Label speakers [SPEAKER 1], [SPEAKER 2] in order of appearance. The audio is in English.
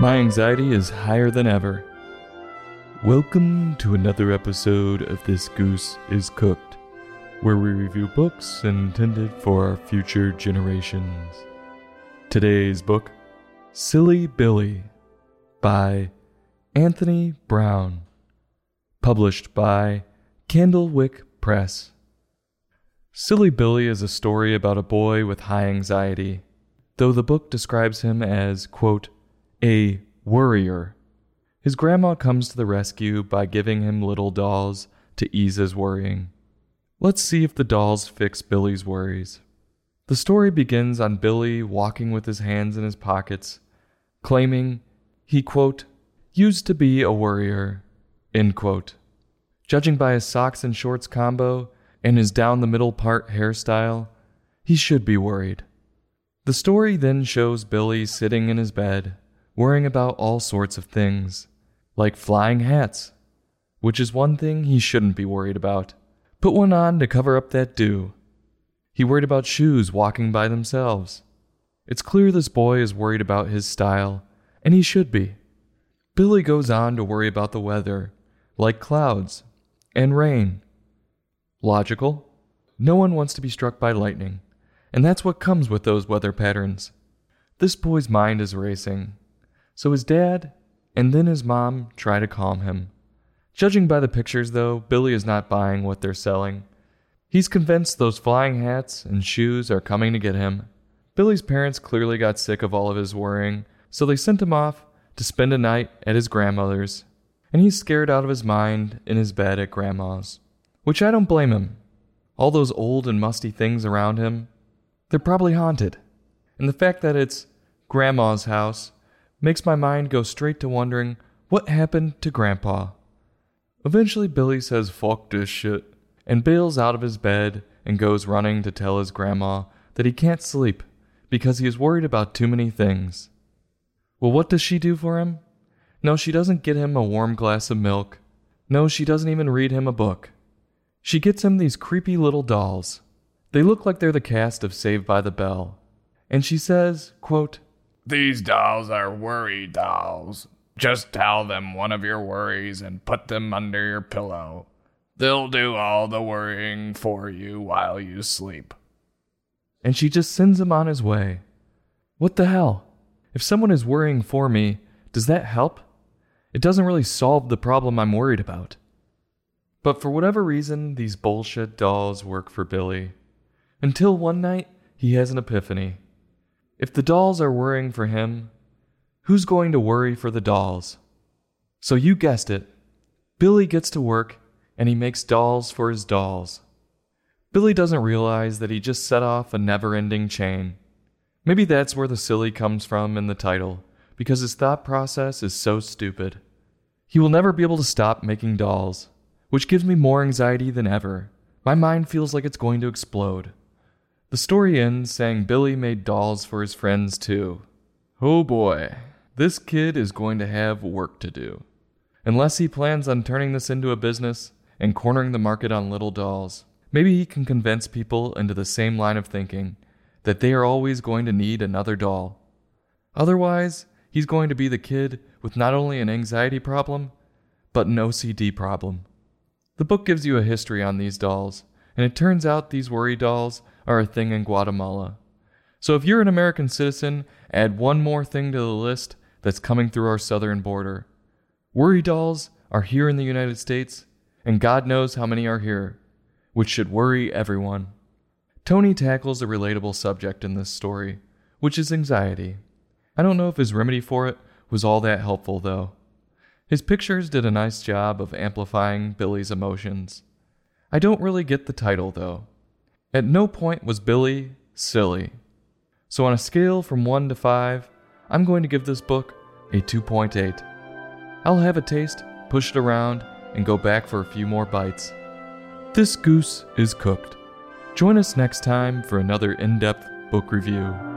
[SPEAKER 1] My anxiety is higher than ever. Welcome to another episode of This Goose is Cooked, where we review books intended for our future generations. Today's book, Silly Billy, by Anthony Browne, published by Candlewick Press. Silly Billy is a story about a boy with high anxiety, though the book describes him as, quote, a worrier. His grandma comes to the rescue by giving him little dolls to ease his worrying. Let's see if the dolls fix Billy's worries. The story begins on Billy walking with his hands in his pockets, claiming he, quote, used to be a worrier, end quote. Judging by his socks and shorts combo and his down the middle part hairstyle, he should be worried. The story then shows Billy sitting in his bed, worrying about all sorts of things, like flying hats, which is one thing he shouldn't be worried about. Put one on to cover up that do. He worried about shoes walking by themselves. It's clear this boy is worried about his style, and he should be. Billy goes on to worry about the weather, like clouds and rain. Logical. No one wants to be struck by lightning, and that's what comes with those weather patterns. This boy's mind is racing, so his dad and then his mom try to calm him. Judging by the pictures, though, Billy is not buying what they're selling. He's convinced those flying hats and shoes are coming to get him. Billy's parents clearly got sick of all of his worrying, so they sent him off to spend a night at his grandmother's, and he's scared out of his mind in his bed at grandma's. Which I don't blame him. All those old and musty things around him, they're probably haunted. And the fact that it's grandma's house makes my mind go straight to wondering what happened to Grandpa. Eventually, Billy says, fuck this shit, and bails out of his bed and goes running to tell his grandma that he can't sleep because he is worried about too many things. Well, what does she do for him? No, she doesn't get him a warm glass of milk. No, she doesn't even read him a book. She gets him these creepy little dolls. They look like they're the cast of Saved by the Bell. And she says, quote,
[SPEAKER 2] These dolls are worry dolls. Just tell them one of your worries and put them under your pillow. They'll do all the worrying for you while you sleep.
[SPEAKER 1] And she just sends him on his way. What the hell? If someone is worrying for me, does that help? It doesn't really solve the problem I'm worried about. But for whatever reason, these bullshit dolls work for Billy. Until one night, he has an epiphany. If the dolls are worrying for him, who's going to worry for the dolls? So you guessed it. Billy gets to work and he makes dolls for his dolls. Billy doesn't realize that he just set off a never ending chain. Maybe that's where the silly comes from in the title, because his thought process is so stupid. He will never be able to stop making dolls, which gives me more anxiety than ever. My mind feels like it's going to explode. The story ends saying Billy made dolls for his friends too. Oh boy, this kid is going to have work to do. Unless he plans on turning this into a business and cornering the market on little dolls, maybe he can convince people into the same line of thinking that they are always going to need another doll. Otherwise, he's going to be the kid with not only an anxiety problem, but an OCD problem. The book gives you a history on these dolls, and it turns out these worry dolls are a thing in Guatemala. So if you're an American citizen, add one more thing to the list that's coming through our southern border. Worry dolls are here in the United States, and God knows how many are here, which should worry everyone. Tony tackles a relatable subject in this story, which is anxiety. I don't know if his remedy for it was all that helpful, though. His pictures did a nice job of amplifying Billy's emotions. I don't really get the title, though. At no point was Billy silly. So, on a scale from 1 to 5, I'm going to give this book a 2.8. I'll have a taste, push it around, and go back for a few more bites. This goose is cooked. Join us next time for another in depth book review.